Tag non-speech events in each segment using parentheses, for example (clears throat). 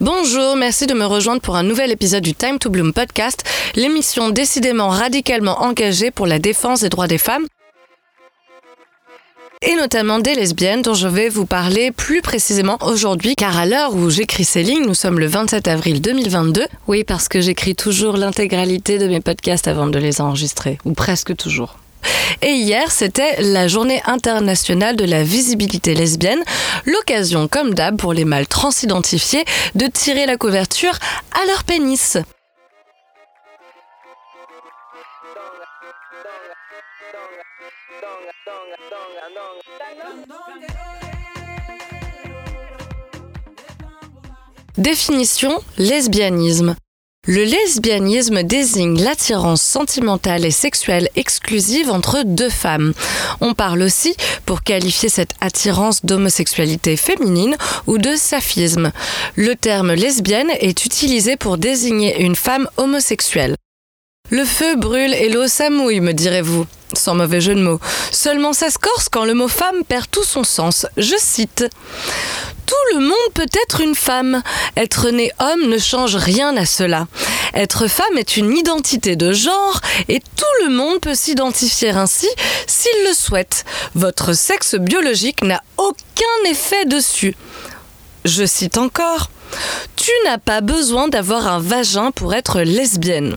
Bonjour, merci de me rejoindre pour un nouvel épisode du Time to Bloom podcast, l'émission décidément radicalement engagée pour la défense des droits des femmes et notamment des lesbiennes dont je vais vous parler plus précisément aujourd'hui car à l'heure où j'écris ces lignes, nous sommes le 27 avril 2022. Oui, parce que j'écris toujours l'intégralité de mes podcasts avant de les enregistrer, ou presque toujours. Et hier, c'était la journée internationale de la visibilité lesbienne, l'occasion, comme d'hab, pour les mâles transidentifiés de tirer la couverture à leur pénis. Définition lesbianisme. Le lesbianisme désigne l'attirance sentimentale et sexuelle exclusive entre deux femmes. On parle aussi, pour qualifier cette attirance d'homosexualité féminine ou de saphisme. Le terme lesbienne est utilisé pour désigner une femme homosexuelle. Le feu brûle et l'eau s'amouille, me direz-vous. Sans mauvais jeu de mots. Seulement ça se corse quand le mot femme perd tout son sens. Je cite tout le monde peut être une femme. Être né homme ne change rien à cela. Être femme est une identité de genre et tout le monde peut s'identifier ainsi s'il le souhaite. Votre sexe biologique n'a aucun effet dessus. Je cite encore. Tu n'as pas besoin d'avoir un vagin pour être lesbienne.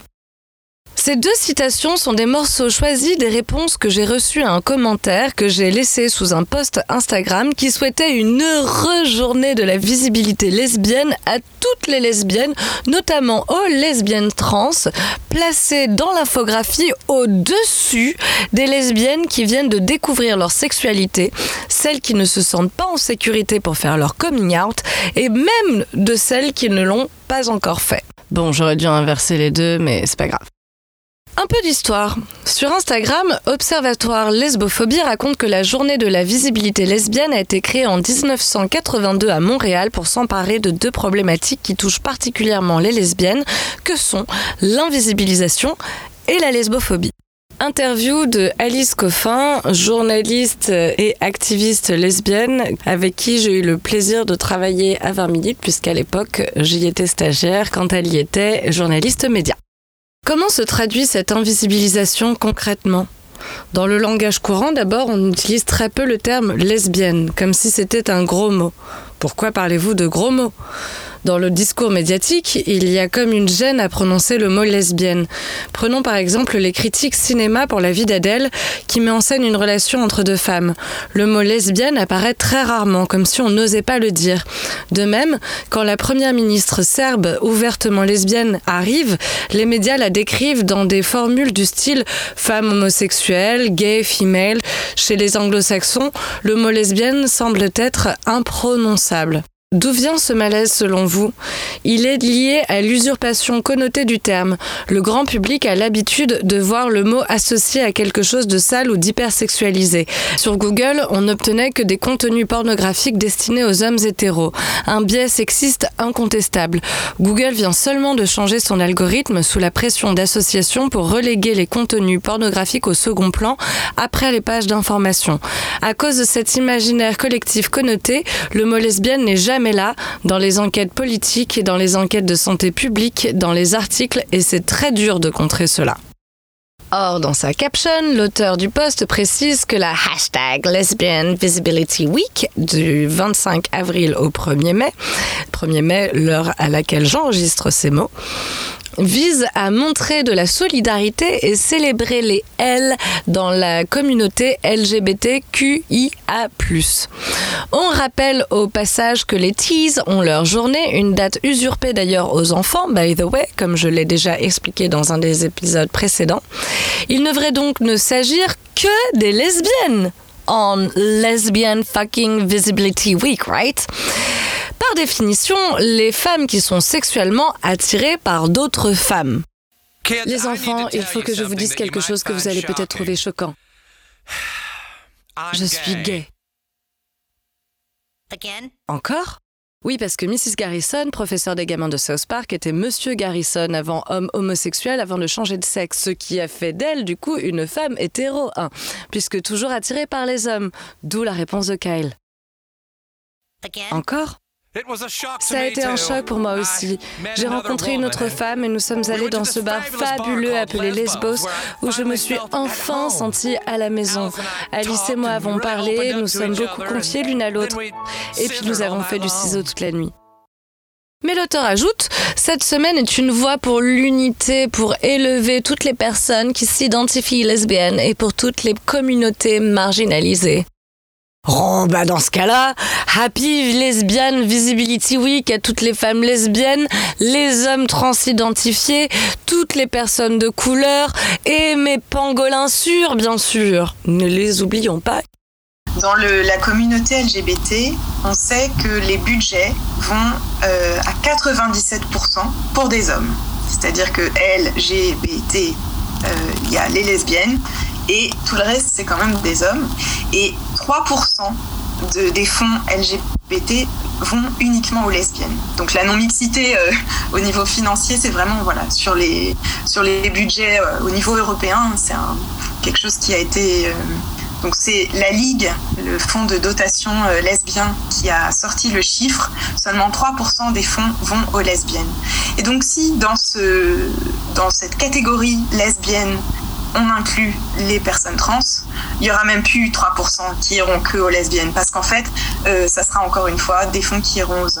Ces deux citations sont des morceaux choisis des réponses que j'ai reçues à un commentaire que j'ai laissé sous un post Instagram qui souhaitait une heureuse journée de la visibilité lesbienne à toutes les lesbiennes, notamment aux lesbiennes trans, placées dans l'infographie au-dessus des lesbiennes qui viennent de découvrir leur sexualité, celles qui ne se sentent pas en sécurité pour faire leur coming out, et même de celles qui ne l'ont pas encore fait. Bon, j'aurais dû inverser les deux, mais c'est pas grave. Un peu d'histoire. Sur Instagram, Observatoire Lesbophobie raconte que la journée de la visibilité lesbienne a été créée en 1982 à Montréal pour s'emparer de deux problématiques qui touchent particulièrement les lesbiennes, que sont l'invisibilisation et la lesbophobie. Interview de Alice Coffin, journaliste et activiste lesbienne, avec qui j'ai eu le plaisir de travailler à 20 minutes, puisqu'à l'époque j'y étais stagiaire quand elle y était journaliste média. Comment se traduit cette invisibilisation concrètement? Dans le langage courant, d'abord, on utilise très peu le terme lesbienne, comme si c'était un gros mot. Pourquoi parlez-vous de gros mots? Dans le discours médiatique, il y a comme une gêne à prononcer le mot lesbienne. Prenons par exemple les critiques cinéma pour la vie d'Adèle, qui met en scène une relation entre deux femmes. Le mot lesbienne apparaît très rarement, comme si on n'osait pas le dire. De même, quand la première ministre serbe, ouvertement lesbienne, arrive, les médias la décrivent dans des formules du style femme homosexuelle, gay, female. Chez les anglo-saxons, le mot lesbienne semble être imprononçable. D'où vient ce malaise selon vous? Il est lié à l'usurpation connotée du terme. Le grand public a l'habitude de voir le mot associé à quelque chose de sale ou d'hypersexualisé. Sur Google, on n'obtenait que des contenus pornographiques destinés aux hommes hétéros. Un biais sexiste incontestable. Google vient seulement de changer son algorithme sous la pression d'associations pour reléguer les contenus pornographiques au second plan après les pages d'information. À cause de cet imaginaire collectif connoté, le mot lesbienne n'est jamais mais là, dans les enquêtes politiques dans les enquêtes de santé publique, dans les articles, et c'est très dur de contrer cela. Or, dans sa caption, l'auteur du post précise que la hashtag Lesbian Visibility Week du 25 avril au 1er mai, 1er mai, l'heure à laquelle j'enregistre ces mots, vise à montrer de la solidarité et célébrer les L dans la communauté LGBTQIA+. On rappelle au passage que les teas ont leur journée, une date usurpée d'ailleurs aux enfants, by the way, comme je l'ai déjà expliqué dans un des épisodes précédents. Il ne devrait donc ne s'agir que des lesbiennes en Lesbian Fucking Visibility Week, right? Par définition, les femmes qui sont sexuellement attirées par d'autres femmes. Les enfants, il faut que je vous dise quelque chose que vous allez peut-être trouver choquant. (sighs) Je suis gay. Encore? Oui, parce que Mrs. Garrison, professeur des gamins de South Park, était Monsieur Garrison avant homme homosexuel, avant de changer de sexe, ce qui a fait d'elle, du coup, une femme hétéro, hein, puisque toujours attirée par les hommes. D'où la réponse de Kyle. Encore? Ça a été un choc pour moi aussi. J'ai rencontré une autre femme et nous sommes allés dans ce bar fabuleux appelé Lesbos où je me suis enfin sentie à la maison. Alice et moi avons parlé, nous sommes beaucoup confiés l'une à l'autre et puis nous avons fait du ciseau toute la nuit. Mais l'auteur ajoute, cette semaine est une voie pour l'unité, pour élever toutes les personnes qui s'identifient lesbiennes et pour toutes les communautés marginalisées. Oh, bah dans ce cas-là, Happy Lesbian Visibility Week à toutes les femmes lesbiennes, les hommes transidentifiés, toutes les personnes de couleur et mes pangolins sûrs, bien sûr. Ne les oublions pas. Dans la communauté LGBT, on sait que les budgets vont euh, à 97% pour des hommes. C'est-à-dire que LGBT, euh, il y a les lesbiennes, et tout le reste, c'est quand même des hommes. Et 3% de, des fonds LGBT vont uniquement aux lesbiennes. Donc la non-mixité euh, au niveau financier, c'est vraiment voilà, sur, les, sur les budgets euh, au niveau européen, c'est quelque chose qui a été... Euh, donc c'est la Ligue, le fonds de dotation lesbien, qui a sorti le chiffre. Seulement 3% des fonds vont aux lesbiennes. Et donc si dans, ce, dans cette catégorie lesbienne, on inclut les personnes trans, il y aura même plus 3% qui iront que aux lesbiennes, parce qu'en fait, euh, ça sera encore une fois des fonds qui iront aux.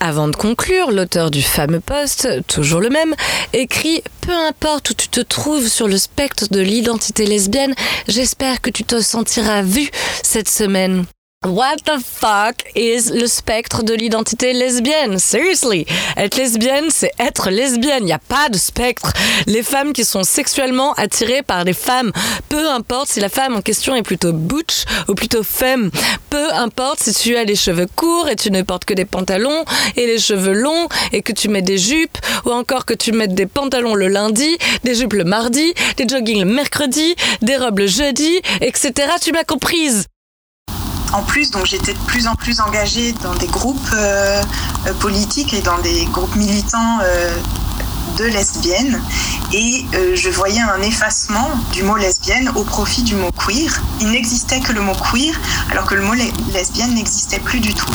Avant de conclure, l'auteur du fameux post, toujours le même, écrit Peu importe où tu te trouves sur le spectre de l'identité lesbienne, j'espère que tu te sentiras vu cette semaine. What the fuck is le spectre de l'identité lesbienne? Seriously, être lesbienne, c'est être lesbienne. Il n'y a pas de spectre. Les femmes qui sont sexuellement attirées par des femmes, peu importe si la femme en question est plutôt butch ou plutôt femme, peu importe si tu as les cheveux courts et tu ne portes que des pantalons et les cheveux longs et que tu mets des jupes ou encore que tu mets des pantalons le lundi, des jupes le mardi, des joggings le mercredi, des robes le jeudi, etc. Tu m'as comprise en plus, donc j'étais de plus en plus engagée dans des groupes euh, euh, politiques et dans des groupes militants euh, de lesbiennes et je voyais un effacement du mot lesbienne au profit du mot queer. Il n'existait que le mot queer alors que le mot lesbienne n'existait plus du tout.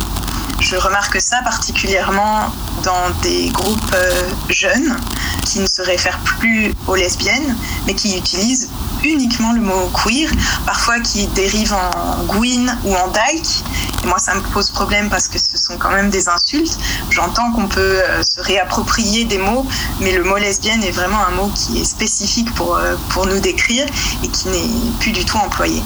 Je remarque ça particulièrement dans des groupes jeunes qui ne se réfèrent plus aux lesbiennes mais qui utilisent uniquement le mot queer, parfois qui dérive en gwyn ou en dyke. Et moi, ça me pose problème parce que ce sont quand même des insultes. J'entends qu'on peut euh, se réapproprier des mots, mais le mot lesbienne est vraiment un mot qui est spécifique pour, euh, pour nous décrire et qui n'est plus du tout employé.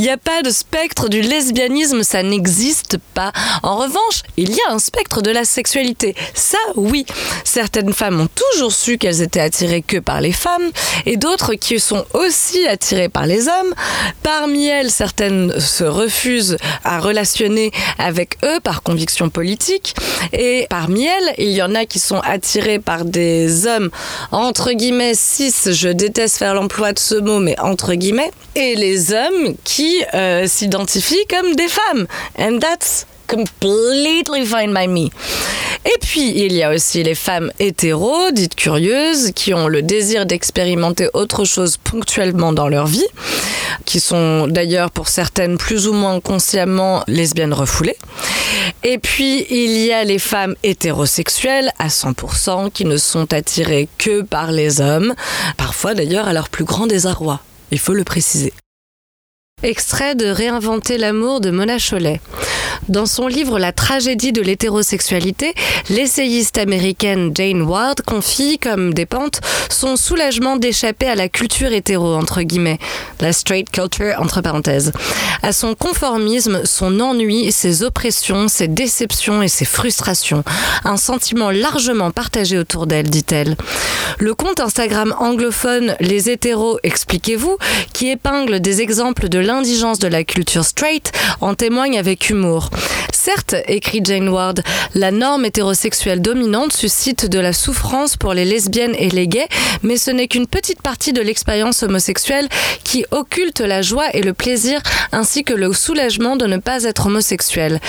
Il n'y a pas de spectre du lesbianisme, ça n'existe pas. En revanche, il y a un spectre de la sexualité. Ça, oui. Certaines femmes ont toujours su qu'elles étaient attirées que par les femmes, et d'autres qui sont aussi attirées par les hommes. Parmi elles, certaines se refusent à relationner avec eux par conviction politique, et parmi elles, il y en a qui sont attirées par des hommes, entre guillemets, cis, je déteste faire l'emploi de ce mot, mais entre guillemets, et les hommes qui euh, s'identifient comme des femmes. And that's completely fine by me. Et puis, il y a aussi les femmes hétéros, dites curieuses, qui ont le désir d'expérimenter autre chose ponctuellement dans leur vie, qui sont d'ailleurs pour certaines plus ou moins consciemment lesbiennes refoulées. Et puis, il y a les femmes hétérosexuelles à 100% qui ne sont attirées que par les hommes, parfois d'ailleurs à leur plus grand désarroi. Il faut le préciser. Extrait de Réinventer l'amour de Mona Chollet. Dans son livre La tragédie de l'hétérosexualité, l'essayiste américaine Jane Ward confie, comme des pentes, son soulagement d'échapper à la culture hétéro, entre guillemets, la straight culture, entre parenthèses, à son conformisme, son ennui, ses oppressions, ses déceptions et ses frustrations. Un sentiment largement partagé autour d'elle, dit-elle. Le compte Instagram anglophone Les hétéros, expliquez-vous, qui épingle des exemples de l'indigence de la culture straight, en témoigne avec humour. Certes, écrit Jane Ward, la norme hétérosexuelle dominante suscite de la souffrance pour les lesbiennes et les gays, mais ce n'est qu'une petite partie de l'expérience homosexuelle qui occulte la joie et le plaisir ainsi que le soulagement de ne pas être homosexuel.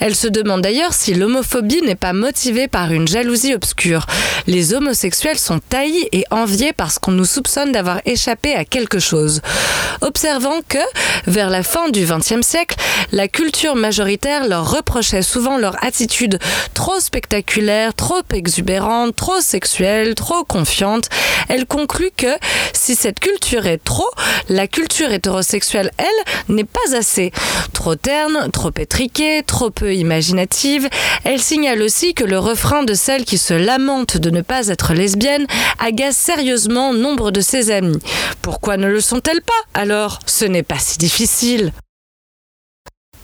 Elle se demande d'ailleurs si l'homophobie n'est pas motivée par une jalousie obscure. Les homosexuels sont taillis et enviés parce qu'on nous soupçonne d'avoir échappé à quelque chose. Observant que, vers la fin du XXe siècle, la culture majoritaire leur reprochait souvent leur attitude trop spectaculaire, trop exubérante, trop sexuelle, trop confiante, elle conclut que si cette culture est trop, la culture hétérosexuelle, elle, n'est pas assez. Trop terne, trop étriquée, trop peu imaginative, elle signale aussi que le refrain de celle qui se lamente de ne pas être lesbienne agace sérieusement nombre de ses amis. Pourquoi ne le sont-elles pas alors? Ce n'est pas si difficile.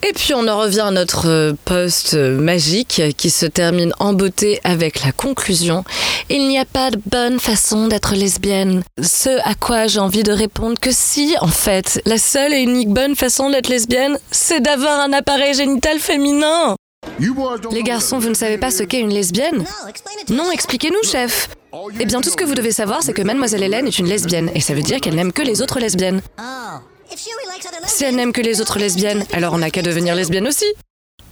Et puis on en revient à notre euh, poste euh, magique qui se termine en beauté avec la conclusion. Il n'y a pas de bonne façon d'être lesbienne. Ce à quoi j'ai envie de répondre que si, en fait, la seule et unique bonne façon d'être lesbienne, c'est d'avoir un appareil génital féminin. Les garçons, vous ne savez pas ce qu'est une lesbienne? Non, expliquez-nous, chef. Eh bien, tout ce que vous devez savoir, c'est que mademoiselle Hélène est une lesbienne, et ça veut dire qu'elle n'aime que les autres lesbiennes. Si elle n'aime que les autres lesbiennes, alors on n'a qu'à devenir lesbienne aussi.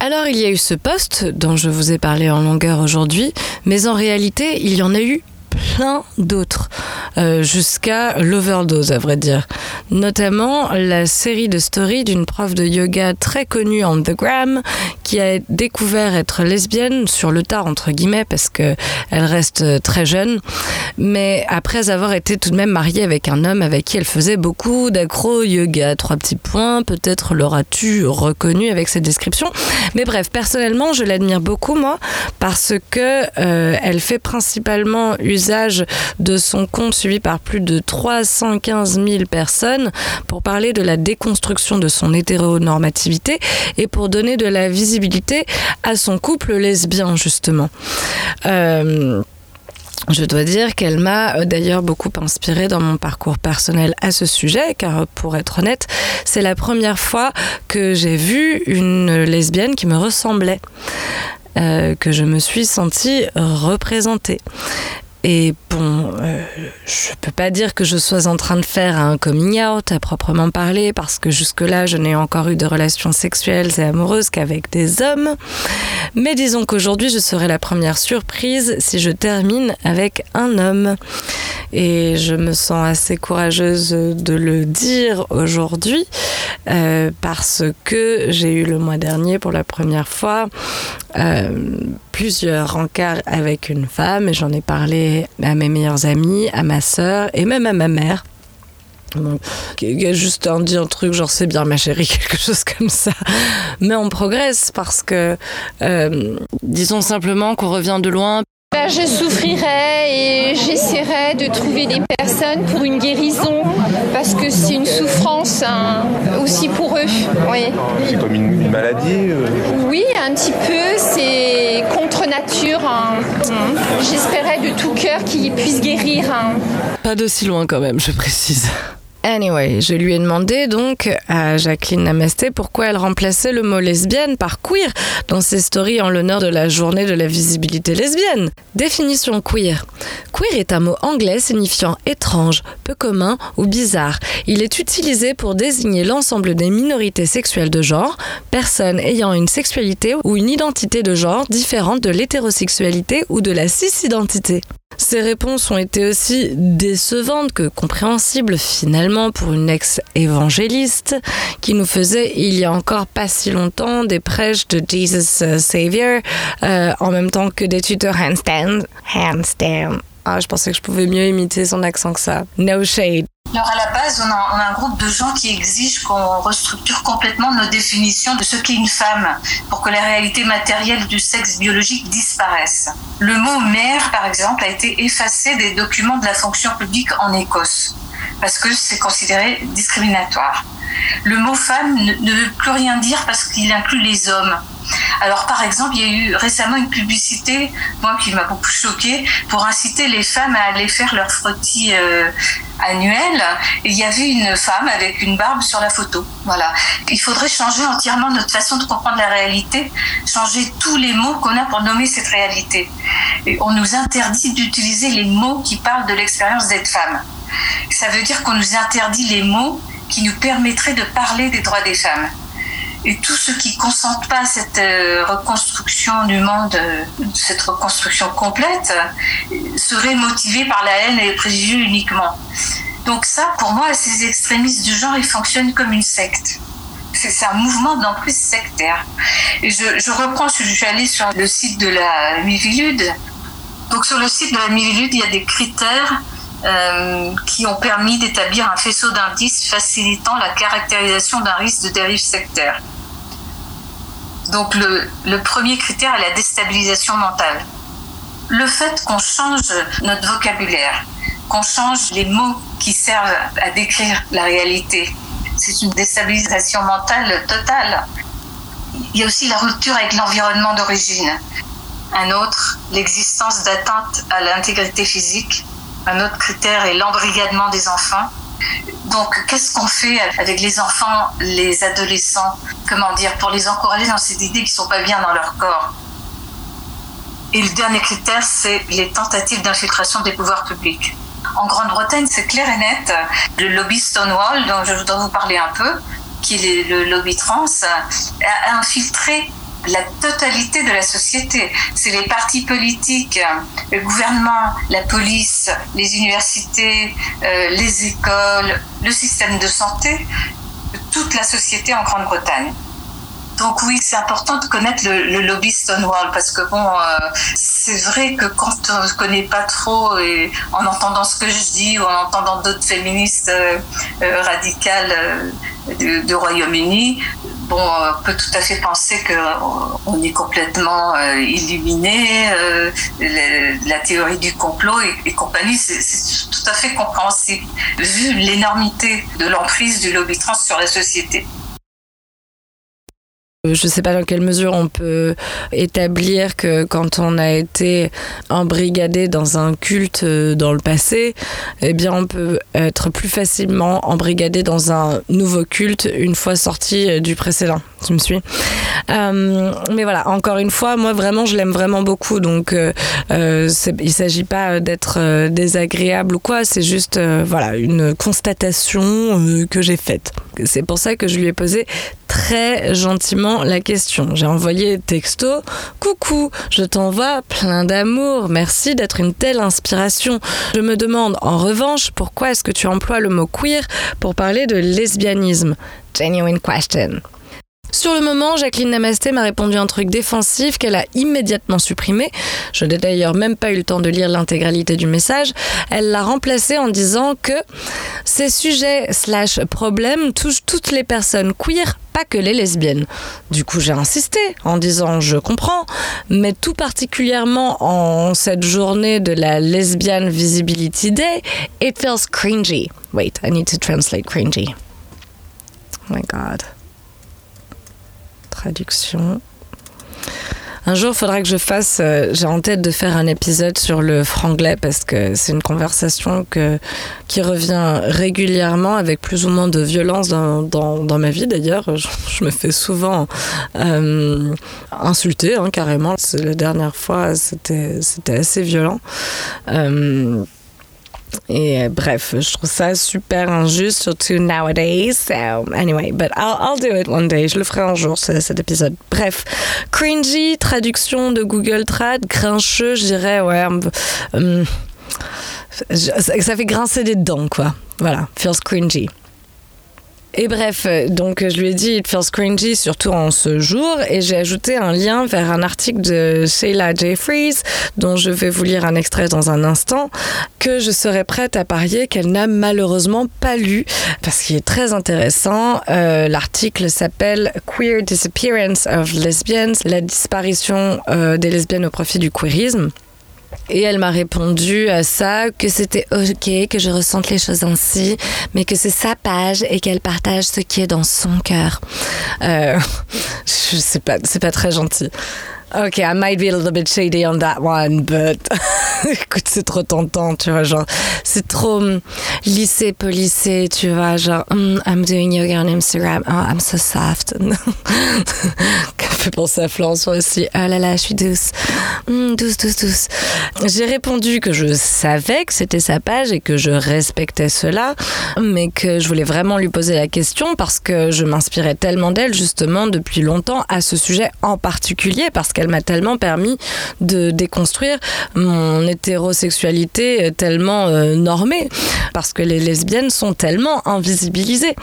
Alors il y a eu ce poste dont je vous ai parlé en longueur aujourd'hui, mais en réalité il y en a eu plein d'autres, euh, jusqu'à l'overdose à vrai dire. Notamment la série de stories d'une prof de yoga très connue en The Gram qui a découvert être lesbienne sur le tard entre guillemets parce que elle reste très jeune, mais après avoir été tout de même mariée avec un homme avec qui elle faisait beaucoup d'accro yoga. Trois petits points, peut-être l'auras-tu reconnu avec cette description. Mais bref, personnellement, je l'admire beaucoup moi parce que euh, elle fait principalement usage de son compte suivi par plus de 315 000 personnes pour parler de la déconstruction de son hétéronormativité et pour donner de la visibilité à son couple lesbien justement. Euh, je dois dire qu'elle m'a euh, d'ailleurs beaucoup inspirée dans mon parcours personnel à ce sujet, car pour être honnête, c'est la première fois que j'ai vu une lesbienne qui me ressemblait. Euh, que je me suis sentie représentée. Et bon, euh, je peux pas dire que je sois en train de faire un coming out à proprement parler, parce que jusque-là, je n'ai encore eu de relations sexuelles et amoureuses qu'avec des hommes. Mais disons qu'aujourd'hui, je serai la première surprise si je termine avec un homme. Et je me sens assez courageuse de le dire aujourd'hui, euh, parce que j'ai eu le mois dernier pour la première fois plusieurs rencarts avec une femme et j'en ai parlé à mes meilleurs amis, à ma sœur et même à ma mère. Donc, a juste un dit un truc genre c'est bien ma chérie, (laughs) quelque chose comme ça. Mais on progresse parce que, euh, disons simplement qu'on revient de loin. Je souffrirai et j'essaierai de trouver des personnes pour une guérison parce que c'est une souffrance hein, aussi pour eux. Oui. C'est comme une, maladie euh Oui, un petit peu. C'est contre nature. Hein. J'espérais de tout cœur qu'ils puissent guérir. Hein. Pas d'aussi loin quand même, je précise. Anyway, je lui ai demandé donc à Jacqueline Namasté pourquoi elle remplaçait le mot lesbienne par queer dans ses stories en l'honneur de la journée de la visibilité lesbienne. Définition queer. Queer est un mot anglais signifiant étrange, peu commun ou bizarre. Il est utilisé pour désigner l'ensemble des minorités sexuelles de genre, personnes ayant une sexualité ou une identité de genre différente de l'hétérosexualité ou de la cis-identité. Ces réponses ont été aussi décevantes que compréhensibles finalement pour une ex-évangéliste qui nous faisait il y a encore pas si longtemps des prêches de Jesus euh, Savior euh, en même temps que des tuteurs handstand. Handstand. Ah, je pensais que je pouvais mieux imiter son accent que ça. No shade. Alors à la base, on a, on a, un groupe de gens qui exigent qu'on restructure complètement nos définitions de ce qu'est une femme pour que la réalité matérielle du sexe biologique disparaisse. Le mot mère, par exemple, a été effacé des documents de la fonction publique en Écosse parce que c'est considéré discriminatoire. Le mot femme ne, veut plus rien dire parce qu'il inclut les hommes. Alors par exemple, il y a eu récemment une publicité, moi qui m'a beaucoup choquée, pour inciter les femmes à aller faire leur frottis euh, annuel. Il y avait une femme avec une barbe sur la photo. Voilà. Il faudrait changer entièrement notre façon de comprendre la réalité, changer tous les mots qu'on a pour nommer cette réalité. On nous interdit d'utiliser les mots qui parlent de l'expérience d'être femme. Ça veut dire qu'on nous interdit les mots qui nous permettraient de parler des droits des femmes. Et tous ceux qui consentent pas à cette euh, reconstruction du monde, euh, cette reconstruction complète, seraient motivés par la haine et les préjugés uniquement. Donc ça, pour moi, ces extrémistes du genre, ils fonctionnent comme une secte. C'est un mouvement d'emprise sectaire. Et je, je, reprends, je suis allée sur le site de la Mivilude. Donc sur le site de la Mivilude, il y a des critères euh, qui ont permis d'établir un faisceau d'indices facilitant la caractérisation d'un risque de dérive sectaire. Donc le, le premier critère est la déstabilisation mentale. Le fait qu'on change notre vocabulaire, qu'on change les mots qui servent à décrire la réalité, c'est une déstabilisation mentale totale. Il y a aussi la rupture avec l'environnement d'origine. Un autre, l'existence d'atteintes à l'intégrité physique. Un autre critère est l'embrigadement des enfants. Donc, qu'est-ce qu'on fait avec les enfants, les adolescents? Comment dire Pour les encourager dans ces idées qui ne sont pas bien dans leur corps? Et le dernier critère, c'est les tentatives d'infiltration des pouvoirs publics. En Grande-Bretagne, c'est clair et net. Le lobby Stonewall, dont je voudrais vous parler un peu, qui est le lobby trans, a infiltré la totalité de la société. C'est les partis politiques, le gouvernement, la police, les universités, euh, les écoles, le système de santé, toute la société en Grande-Bretagne. Donc oui, c'est important de connaître le, lobby Stonewall parce que bon, euh, c'est vrai que quand on ne connaît pas trop et en entendant ce que je dis ou en entendant d'autres féministes euh, radicales du Royaume-Uni, bon, on peut tout à fait penser qu'on est complètement euh, illuminé, euh, la, théorie du complot et, compagnie, c'est tout à fait compréhensible, vu l'énormité de l'emprise du lobby trans sur la société. Je ne sais pas dans quelle mesure on peut établir que quand on a été embrigadé dans un culte euh, dans le passé, eh bien on peut être plus facilement embrigadé dans un nouveau culte une fois sorti euh, du précédent. Tu me suis? Euh, Mais voilà, encore une fois, moi vraiment je l'aime vraiment beaucoup, donc euh, euh, il ne s'agit pas d'être désagréable ou quoi, c'est juste voilà une constatation que j'ai faite. C'est pour ça que je lui ai posé très gentiment la question. J'ai envoyé texto Coucou, je t'envoie plein d'amour. Merci d'être une telle inspiration. Je me demande en revanche pourquoi est-ce que tu emploies le mot queer pour parler de lesbianisme? Genuine question. Sur le moment, Jacqueline Namasté m'a répondu un truc défensif qu'elle a immédiatement supprimé. Je n'ai d'ailleurs même pas eu le temps de lire l'intégralité du message. Elle l'a remplacé en disant que ces sujets slash problèmes touchent toutes les personnes queer, pas que les lesbiennes. Du coup, j'ai insisté en disant je comprends, mais tout particulièrement en cette journée de la Lesbian Visibility Day, it feels cringy. Wait, I need to translate cringy. Oh my god traduction. Un jour, il faudra que je fasse. Euh, j'ai en tête de faire un épisode sur le franglais parce que c'est une conversation que, qui revient régulièrement avec plus ou moins de violence dans, dans, ma vie. D'ailleurs, je, me fais souvent euh, insulter hein, carrément. La dernière fois, c'était assez violent. Euh, et euh, bref, je trouve ça super injuste, surtout nowadays. So, anyway, but I'll, do it one day. Je le ferai un jour, cet épisode. Bref, cringy, traduction de Google Trad, grincheux, je dirais, ouais. Um, ça fait grincer des dents, quoi. Voilà, feels cringy. Et bref, euh, donc je lui ai dit It feels cringy, surtout en ce jour, et j'ai ajouté un lien vers un article de Sheila Jeffries, dont je vais vous lire un extrait dans un instant, que je serais prête à parier qu'elle n'a malheureusement pas lu, parce qu'il est très intéressant. Euh, l'article s'appelle Queer Disappearance of Lesbians, la disparition euh, des lesbiennes au profit du queerisme. Et elle m'a répondu à ça que c'était ok, que je ressente les choses ainsi, mais que c'est sa page et qu'elle partage ce qui est dans son cœur. Euh, (laughs) je pas, c'est pas très gentil. Ok, I might be a little bit shady on that one, but (laughs) écoute, c'est trop tentant, tu vois, genre, c'est trop hum, lissé, polissé, tu vois, genre, hum, I'm doing yoga on Instagram, oh, I'm so soft. (laughs) Fait penser à Florence aussi, oh là là, je suis douce, Hum, douce, douce, douce. J'ai répondu que je savais que c'était sa page et que je respectais cela, mais que je voulais vraiment lui poser la question parce que je m'inspirais tellement d'elle, justement, depuis longtemps à ce sujet en particulier, parce qu'elle m'a tellement permis de déconstruire mon hétérosexualité tellement euh, normée, parce que les lesbiennes sont tellement invisibilisées.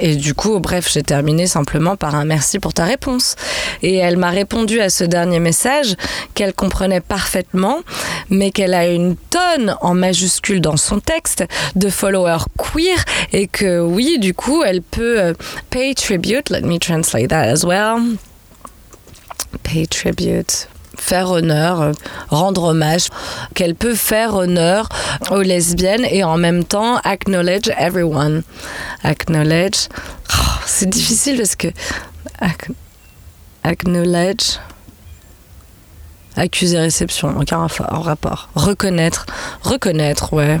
Et du coup, bref, j'ai terminé simplement par un merci pour ta réponse. Et elle m'a répondu à ce dernier message qu'elle comprenait parfaitement, mais qu'elle a une tonne en majuscule dans son texte de followers queer et que oui, du coup, elle peut euh, pay tribute. Let me translate that as well pay tribute faire honneur, euh, rendre hommage, qu'elle peut faire honneur aux lesbiennes et en même temps acknowledge everyone. Acknowledge, oh, c'est difficile parce que acknowledge, accuser réception, aucun rapport, rapport. Reconnaître, reconnaître, ouais.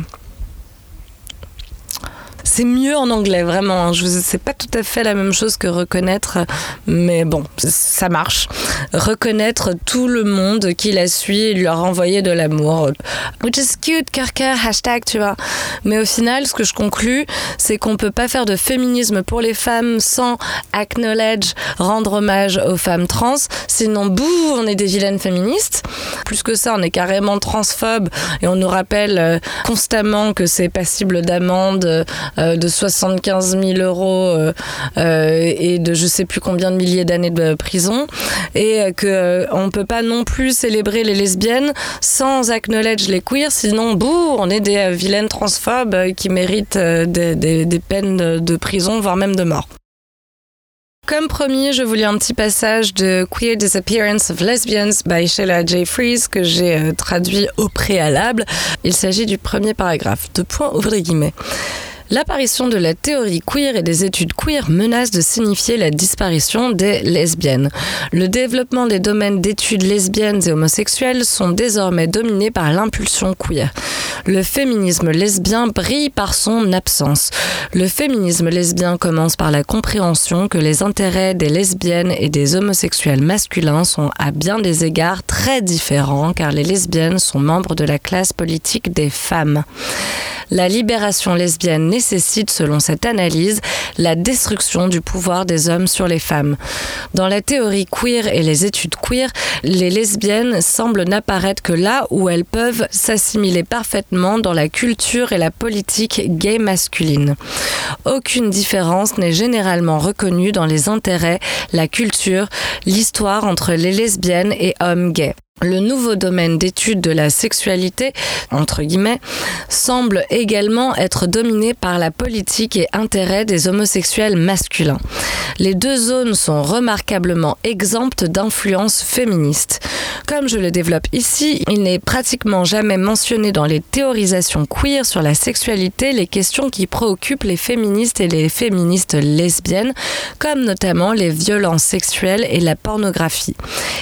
C'est mieux en anglais, vraiment. Je sais pas tout à fait la même chose que reconnaître, mais bon, ça marche. Reconnaître tout le monde qui la suit et lui renvoyer de l'amour. Which is cute, cœur, hashtag, tu vois. Mais au final, ce que je conclus, c'est qu'on peut pas faire de féminisme pour les femmes sans acknowledge, rendre hommage aux femmes trans. Sinon, bouh, on est des vilaines féministes. Plus que ça, on est carrément transphobes et on nous rappelle euh, constamment que c'est passible d'amende. Euh, de 75 000 euros euh, euh, et de je sais plus combien de milliers d'années de prison et que on peut pas non plus célébrer les lesbiennes sans acknowledge les queers sinon bouh on est des vilaines transphobes qui méritent des, des- peines de, prison voire même de mort. Comme promis, je vous lis un petit passage de Queer Disappearance of Lesbians by Sheila J. Fries que j'ai traduit au préalable. Il s'agit du premier paragraphe. Deux points, ouvrez guillemets. L'apparition de la théorie queer et des études queer menace de signifier la disparition des lesbiennes. Le développement des domaines d'études lesbiennes et homosexuelles sont désormais dominés par l'impulsion queer. Le féminisme lesbien brille par son absence. Le féminisme lesbien commence par la compréhension que les intérêts des lesbiennes et des homosexuels masculins sont à bien des égards très différents car les lesbiennes sont membres de la classe politique des femmes. La libération lesbienne nécessite, selon cette analyse, la destruction du pouvoir des hommes sur les femmes. Dans la théorie queer et les études queer, les lesbiennes semblent n'apparaître que là où elles peuvent s'assimiler parfaitement dans la culture et la politique gay masculine. Aucune différence n'est généralement reconnue dans les intérêts, la culture, l'histoire entre les lesbiennes et hommes gays. Le nouveau domaine d'étude de la sexualité, entre guillemets, semble également être dominé par la politique et intérêt des homosexuels masculins. Les deux zones sont remarquablement exemptes d'influence féministe. Comme je le développe ici, il n'est pratiquement jamais mentionné dans les théorisations queer sur la sexualité les questions qui préoccupent les féministes et les féministes lesbiennes, comme notamment les violences sexuelles et la pornographie.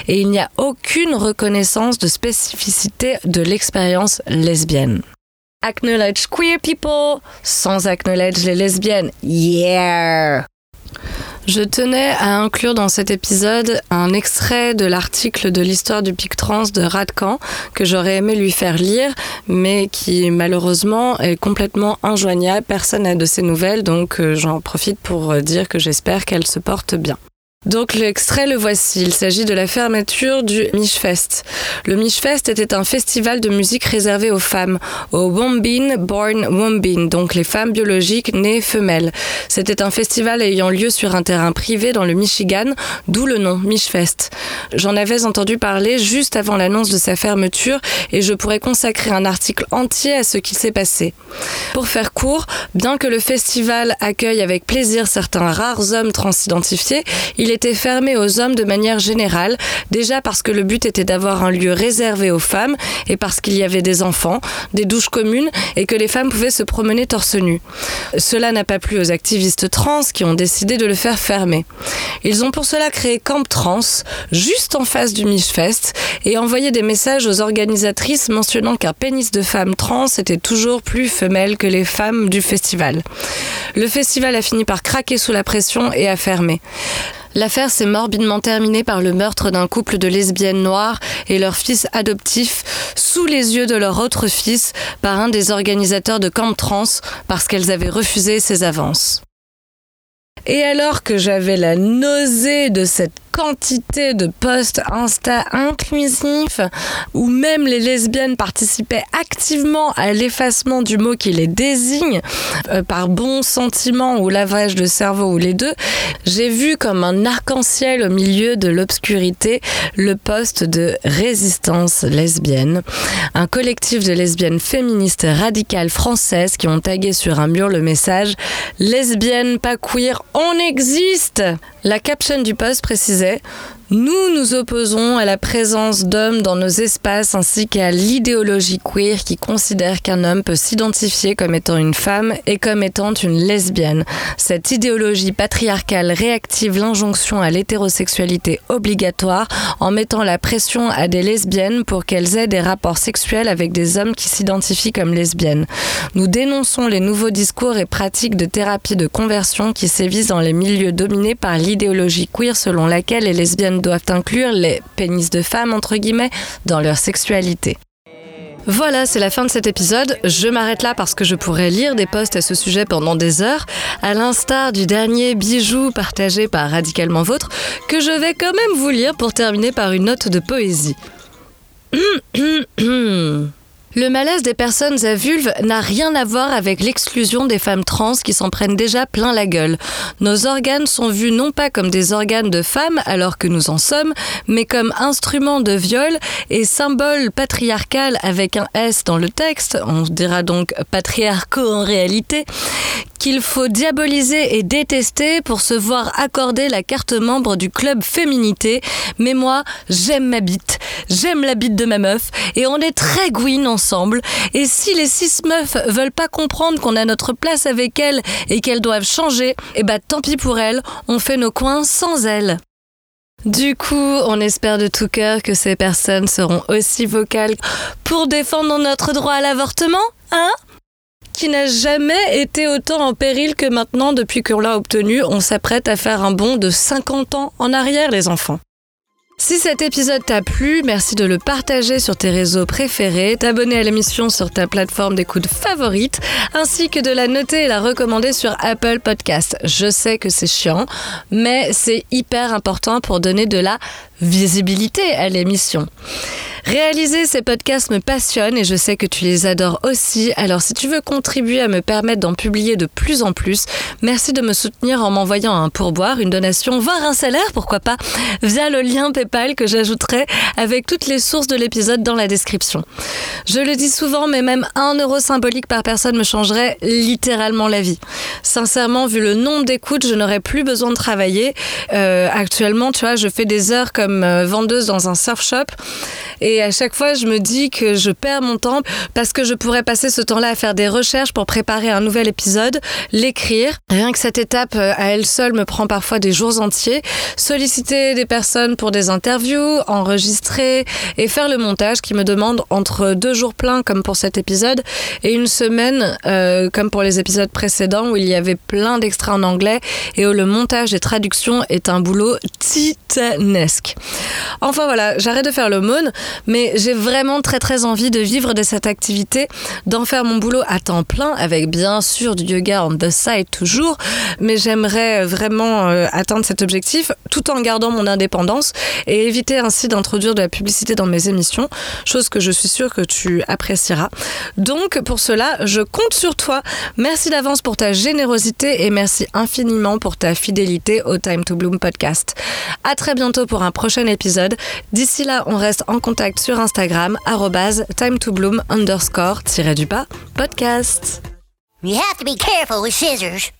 Et il n'y a aucune reconnaissance de spécificité de l'expérience lesbienne. Acknowledge queer people sans acknowledge les lesbiennes. Yeah! Je tenais à inclure dans cet épisode un extrait de l'article de l'histoire du pic trans de Radcan que j'aurais aimé lui faire lire, mais qui malheureusement est complètement injoignable. Personne n'a de ses nouvelles, donc euh, j'en profite pour euh, dire que j'espère qu'elle se porte bien. Donc l'extrait le voici, il s'agit de la fermeture du Michfest. Le Michfest était un festival de musique réservé aux femmes, aux Wombin Born Wombin, donc les femmes biologiques nées femelles. C'était un festival ayant lieu sur un terrain privé dans le Michigan, d'où le nom Michfest. J'en avais entendu parler juste avant l'annonce de sa fermeture et je pourrais consacrer un article entier à ce qui s'est passé. Pour faire court, bien que le festival accueille avec plaisir certains rares hommes transidentifiés, il est était fermé aux hommes de manière générale, déjà parce que le but était d'avoir un lieu réservé aux femmes et parce qu'il y avait des enfants, des douches communes et que les femmes pouvaient se promener torse nu. Cela n'a pas plu aux activistes trans qui ont décidé de le faire fermer. Ils ont pour cela créé Camp Trans, juste en face du Michfest, et envoyé des messages aux organisatrices mentionnant qu'un pénis de femme trans était toujours plus femelle que les femmes du festival. Le festival a fini par craquer sous la pression et a fermé. L'affaire s'est morbidement terminée par le meurtre d'un couple de lesbiennes noires et leur fils adoptif sous les yeux de leur autre fils par un des organisateurs de Camp Trans parce qu'elles avaient refusé ses avances. Et alors que j'avais la nausée de cette quantité de posts Insta inclusifs où même les lesbiennes participaient activement à l'effacement du mot qui les désigne euh, par bon sentiment ou lavage de cerveau ou les deux, j'ai vu comme un arc-en-ciel au milieu de l'obscurité le poste de résistance lesbienne, un collectif de lesbiennes féministes radicales françaises qui ont tagué sur un mur le message lesbiennes pas queer, on existe. La caption du post précisait nous nous opposons à la présence d'hommes dans nos espaces ainsi qu'à l'idéologie queer qui considère qu'un homme peut s'identifier comme étant une femme et comme étant une lesbienne. Cette idéologie patriarcale réactive l'injonction à l'hétérosexualité obligatoire en mettant la pression à des lesbiennes pour qu'elles aient des rapports sexuels avec des hommes qui s'identifient comme lesbiennes. Nous dénonçons les nouveaux discours et pratiques de thérapie de conversion qui sévissent dans les milieux dominés par l'idéologie queer selon laquelle les lesbiennes doivent inclure les pénis de femmes, entre guillemets, dans leur sexualité. Voilà, c'est la fin de cet épisode. Je m'arrête là parce que je pourrais lire des posts à ce sujet pendant des heures, à l'instar du dernier bijou partagé par Radicalement Vôtre, que je vais quand même vous lire pour terminer par une note de poésie. (clears throat) Le malaise des personnes à vulve n'a rien à voir avec l'exclusion des femmes trans qui s'en prennent déjà plein la gueule. Nos organes sont vus non pas comme des organes de femmes alors que nous en sommes, mais comme instruments de viol et symboles patriarcal avec un S dans le texte, on dira donc patriarcaux en réalité, qu'il faut diaboliser et détester pour se voir accorder la carte membre du club féminité. Mais moi, j'aime ma bite, j'aime la bite de ma meuf, et on est très gouine ensemble. Et si les six meufs veulent pas comprendre qu'on a notre place avec elles et qu'elles doivent changer, eh bah tant pis pour elles, on fait nos coins sans elles. Du coup, on espère de tout cœur que ces personnes seront aussi vocales pour défendre notre droit à l'avortement, hein? Qui n'a jamais été autant en péril que maintenant depuis qu'on l'a obtenu. On s'apprête à faire un bond de 50 ans en arrière, les enfants. Si cet épisode t'a plu, merci de le partager sur tes réseaux préférés, t'abonner à l'émission sur ta plateforme d'écoute favorite, ainsi que de la noter et la recommander sur Apple Podcast. Je sais que c'est chiant, mais c'est hyper important pour donner de la visibilité à l'émission. Réaliser ces podcasts me passionne et je sais que tu les adores aussi. Alors si tu veux contribuer à me permettre d'en publier de plus en plus, merci de me soutenir en m'envoyant un pourboire, une donation, voire un salaire, pourquoi pas, via le lien PayPal que j'ajouterai avec toutes les sources de l'épisode dans la description. Je le dis souvent, mais même un euro symbolique par personne me changerait littéralement la vie. Sincèrement, vu le nombre d'écoutes, je n'aurais plus besoin de travailler. Euh, actuellement, tu vois, je fais des heures comme euh, vendeuse dans un surf shop et à chaque fois, je me dis que je perds mon temps parce que je pourrais passer ce temps-là à faire des recherches pour préparer un nouvel épisode, l'écrire. Rien que cette étape euh, à elle seule me prend parfois des jours entiers. Solliciter des personnes pour des interviews, enregistrer et faire le montage qui me demande entre deux jours pleins comme pour cet épisode et une semaine euh, comme pour les épisodes précédents où il y avait plein d'extraits en anglais et où le montage et traduction est un boulot titanesque. Enfin voilà, j'arrête de faire l'aumône, mais j'ai vraiment très très envie de vivre de cette activité, d'en faire mon boulot à temps plein, avec bien sûr du yoga on the side toujours, mais j'aimerais vraiment euh, atteindre cet objectif tout en gardant mon indépendance et éviter ainsi d'introduire de la publicité dans mes émissions, chose que je suis sûre que tu apprécieras. Donc pour cela, je compte sur toi. Merci d'avance pour ta générosité et merci infiniment pour ta fidélité au Time to Bloom podcast. À très bientôt pour un prochain épisode. D'ici là, on reste en contact sur Instagram, time to bloom underscore du pas podcast. You have to be careful with scissors.